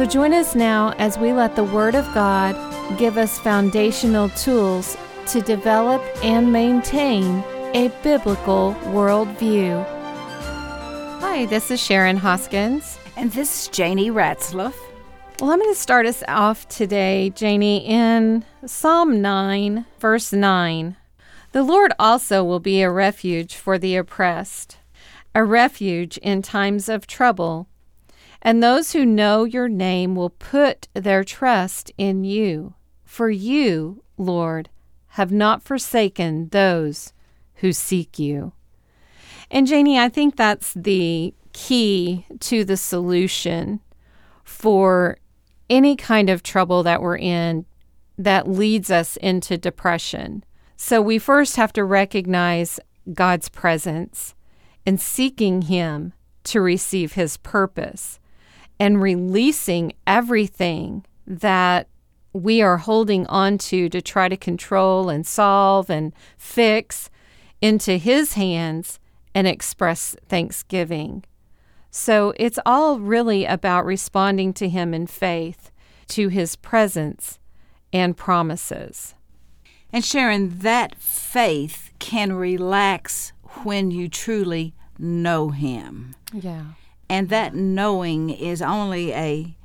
So join us now as we let the Word of God give us foundational tools to develop and maintain a biblical worldview. Hi, this is Sharon Hoskins. And this is Janie Ratzlaff. Well, I'm going to start us off today, Janie, in Psalm 9, verse 9. The Lord also will be a refuge for the oppressed, a refuge in times of trouble. And those who know your name will put their trust in you. For you, Lord, have not forsaken those who seek you. And Janie, I think that's the key to the solution for any kind of trouble that we're in that leads us into depression. So we first have to recognize God's presence and seeking Him to receive His purpose and releasing everything that we are holding on to to try to control and solve and fix into His hands and express thanksgiving. So it's all really about responding to Him in faith, to His presence and promises. And Sharon, that faith can relax when you truly know Him. Yeah. And that knowing is only a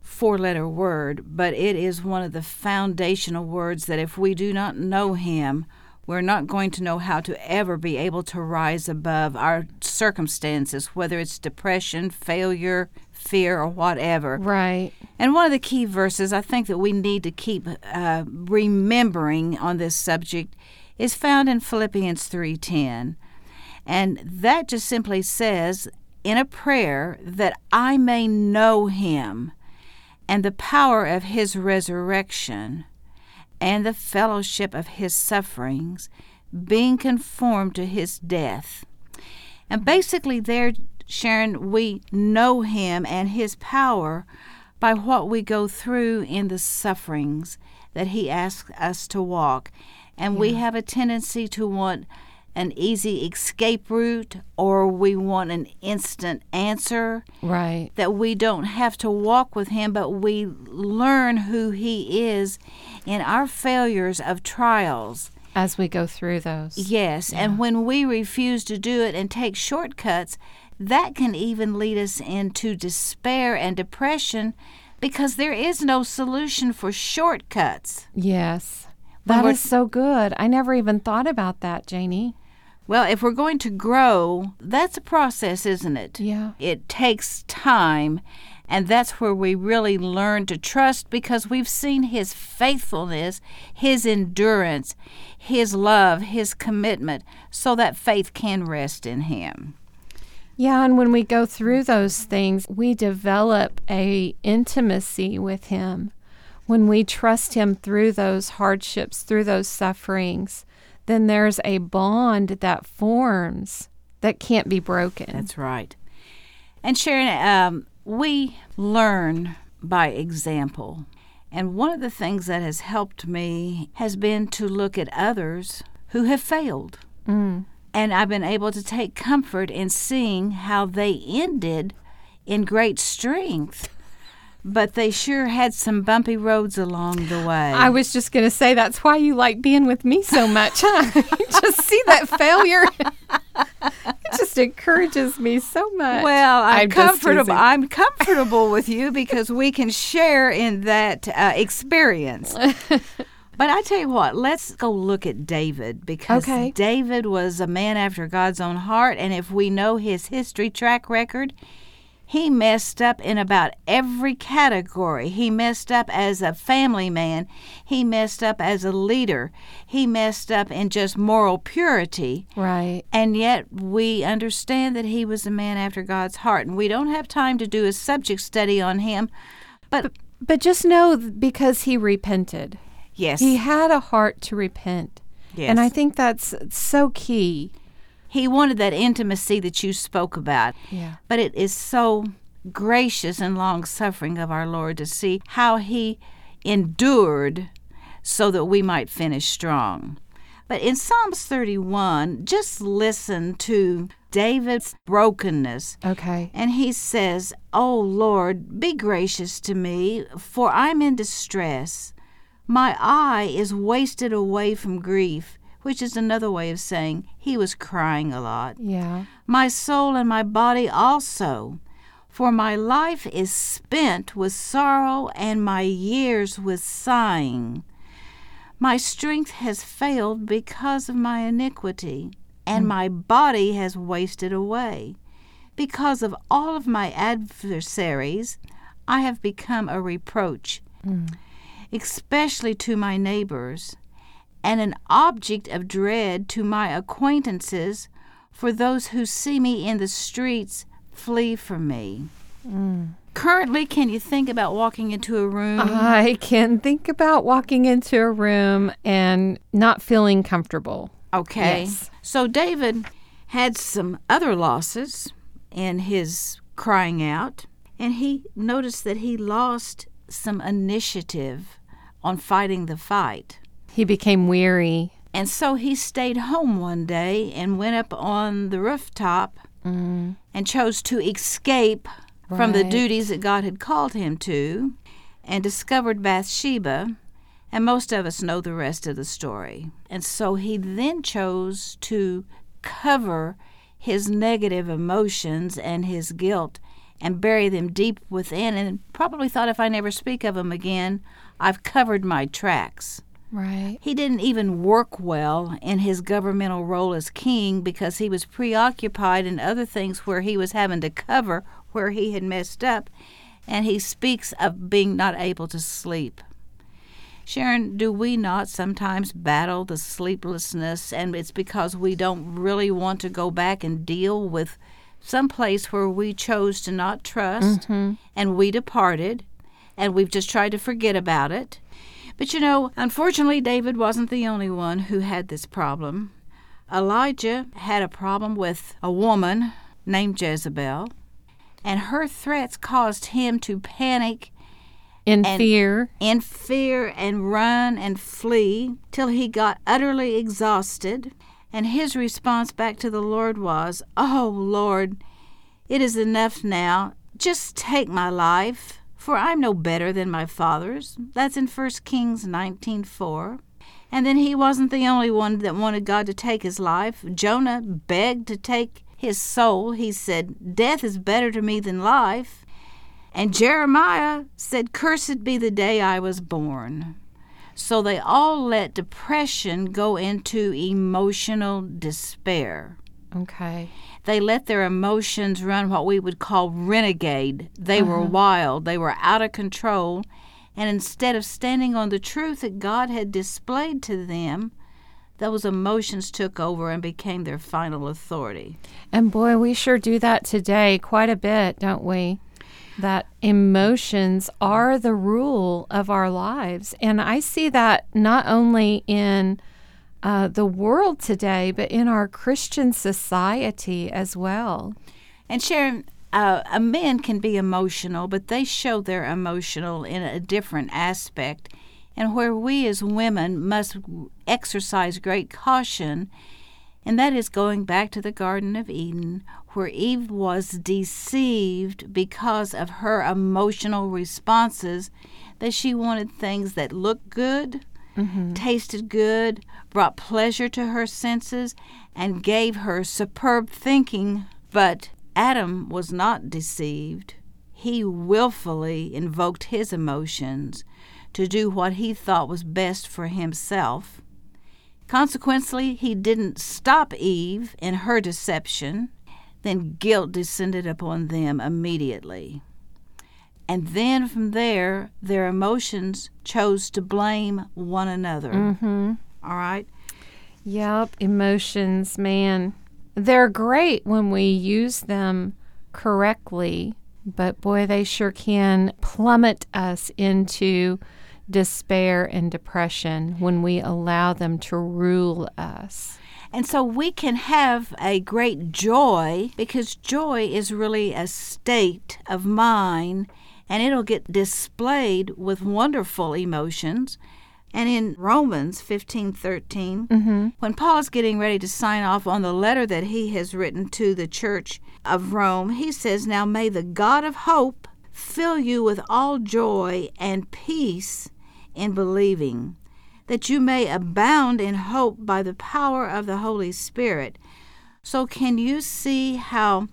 four letter word, but it is one of the foundational words that if we do not know Him, we're not going to know how to ever be able to rise above our circumstances, whether it's depression, failure, fear, or whatever. Right. And one of the key verses I think that we need to keep uh, remembering on this subject is found in Philippians 3:10. And that just simply says, in a prayer that I may know him and the power of his resurrection and the fellowship of his sufferings, being conformed to his death. And basically, there, Sharon, we know him and his power by what we go through in the sufferings that he asks us to walk. And yeah. we have a tendency to want an easy escape route or we want an instant answer. Right. That we don't have to walk with him, but we learn who he is in our failures of trials. As we go through those. Yes. Yeah. And when we refuse to do it and take shortcuts, that can even lead us into despair and depression because there is no solution for shortcuts. Yes. That is so good. I never even thought about that, Janie. Well, if we're going to grow, that's a process, isn't it? Yeah. It takes time. And that's where we really learn to trust because we've seen his faithfulness, his endurance, his love, his commitment, so that faith can rest in him. Yeah, and when we go through those things, we develop a intimacy with him. When we trust him through those hardships, through those sufferings, then there's a bond that forms that can't be broken. That's right. And Sharon, um, we learn by example. And one of the things that has helped me has been to look at others who have failed. Mm. And I've been able to take comfort in seeing how they ended in great strength but they sure had some bumpy roads along the way. I was just going to say that's why you like being with me so much, huh? just see that failure. it just encourages me so much. Well, I'm, I'm comfortable. I'm comfortable with you because we can share in that uh, experience. But I tell you what, let's go look at David because okay. David was a man after God's own heart. And if we know his history track record, he messed up in about every category. He messed up as a family man. He messed up as a leader. He messed up in just moral purity. Right. And yet we understand that he was a man after God's heart. And we don't have time to do a subject study on him. But, but But just know because he repented, Yes. he had a heart to repent. yes. And I think that's so key. He wanted that intimacy that you spoke about. Yeah. But it is so gracious and long suffering of our Lord to see how he endured so that we might finish strong. But in Psalms 31, just listen to David's brokenness. Okay. And he says, O Lord, be gracious to me, for I'm in distress. My eye is wasted away from grief, which is another way of saying he was crying a lot Yeah. my soul and my body also. For my life is spent with sorrow and my years with sighing. My strength has failed because of my iniquity, and mm. my body has wasted away. Because of all of my adversaries, I have become a reproach, mm. especially to my neighbors, and an object of dread to my acquaintances, for those who see me in the streets flee from me. Currently, can you think about walking into a room? I can think about walking into a room and not feeling comfortable. Okay. Yes. So David had some other losses in his crying out, and he noticed that he lost some initiative on fighting the fight. He became weary. And so he stayed home one day and went up on the rooftop Mm. and chose to escape from the duties that God had called him to and discovered Bathsheba. And most of us know the rest of the story. And so he then chose to cover his negative emotions and his guilt and bury them deep within, and probably thought if I never speak of them again, I've covered my tracks. Right. He didn't even work well in his governmental role as king because he was preoccupied in other things where he was having to cover where he had messed up. And he speaks of being not able to sleep. Sharon, do we not sometimes battle the sleeplessness, and it's because we don't really want to go back and deal with some place where we chose to not trust mm-hmm. and we departed and we've just tried to forget about it? But you know, unfortunately, David wasn't the only one who had this problem. Elijah had a problem with a woman named Jezebel, and her threats caused him to panic In And- fear. in fear and run and flee till he got utterly exhausted. And his response back to the Lord was, Oh Lord, it is enough now. Just take my life, for I'm no better than my fathers. That's in 1 Kings 19:4. And then he wasn't the only one that wanted God to take his life. Jonah begged to take his soul. He said, Death is better to me than life. And Jeremiah said, Cursed be the day I was born. So they all let depression go into emotional despair. Okay. They let their emotions run what we would call renegade. They were uh-huh. wild, they were out of control. And instead of standing on the truth that God had displayed to them, those emotions took over and became their final authority. And boy, we sure do that today quite a bit, don't we? That emotions are the rule of our lives. And I see that not only in uh, the world today, but in our Christian society as well. And Sharon, uh, a man can be emotional, but they show their emotional in a different aspect. And where we as women must exercise great caution, and that is going back to the Garden of Eden, where Eve was deceived because of her emotional responses, that she wanted things that looked good, Mm-hmm. tasted good, brought pleasure to her senses, and gave her superb thinking. But Adam was not deceived. He willfully invoked his emotions to do what he thought was best for himself. Consequently, he didn't stop Eve in her deception. Then guilt descended upon them immediately. And then from there, their emotions chose to blame one another. Mm-hmm. All right? Yep, emotions, man. They're great when we use them correctly, but boy, they sure can plummet us into despair and depression when we allow them to rule us. And so we can have a great joy because joy is really a state of mind and it'll get displayed with wonderful emotions. And in Romans 15 13, Mm-hmm. when Paul is getting ready to sign off on the letter that he has written to the church of Rome, he says, Now may the God of hope fill you with all joy and peace in believing, that you may abound in hope by the power of the Holy Spirit. So, can you see how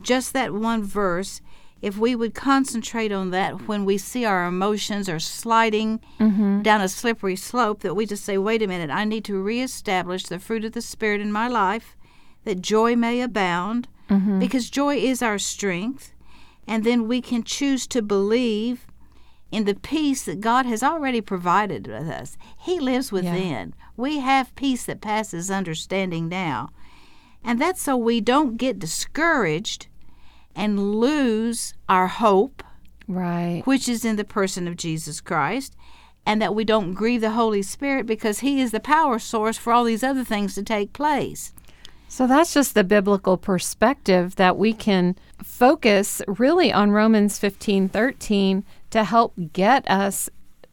just that one verse, if we would concentrate on that when we see our emotions are sliding mm-hmm. down a slippery slope, that we just say, wait a minute, I need to reestablish the fruit of the Spirit in my life, that joy may abound, mm-hmm. because joy is our strength. And then we can choose to believe in the peace that God has already provided with us. He lives within. We have peace that passes understanding now. And that's so we don't get discouraged and lose our hope, Right. which is in the person of Jesus Christ, and that we don't grieve the Holy Spirit because He is the power source for all these other things to take place. So that's just the biblical perspective that we can focus really on Romans 15 13 to help get us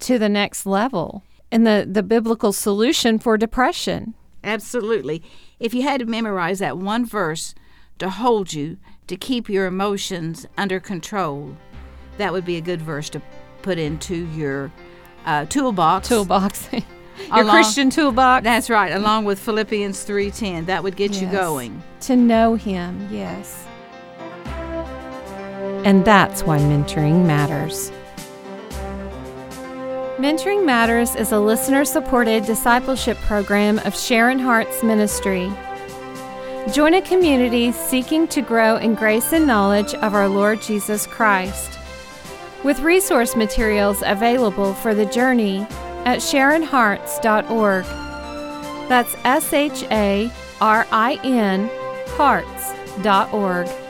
to the next level and the, the biblical solution for depression. Absolutely. If you had to memorize that one verse to hold you, to keep your emotions under control, that would be a good verse to put into your uh, toolbox. Toolbox. Your Along- Christian toolbox. That's right, along with Philippians 3:10. That would get you going. To know Him, yes. And that's why mentoring matters. Mentoring Matters is a listener supported discipleship program of Sharin Heart's ministry. Join a community seeking to grow in grace and knowledge of our Lord Jesus Christ. With resource materials available for the journey at sharinhearts.org. That's S H A R I N hearts.org.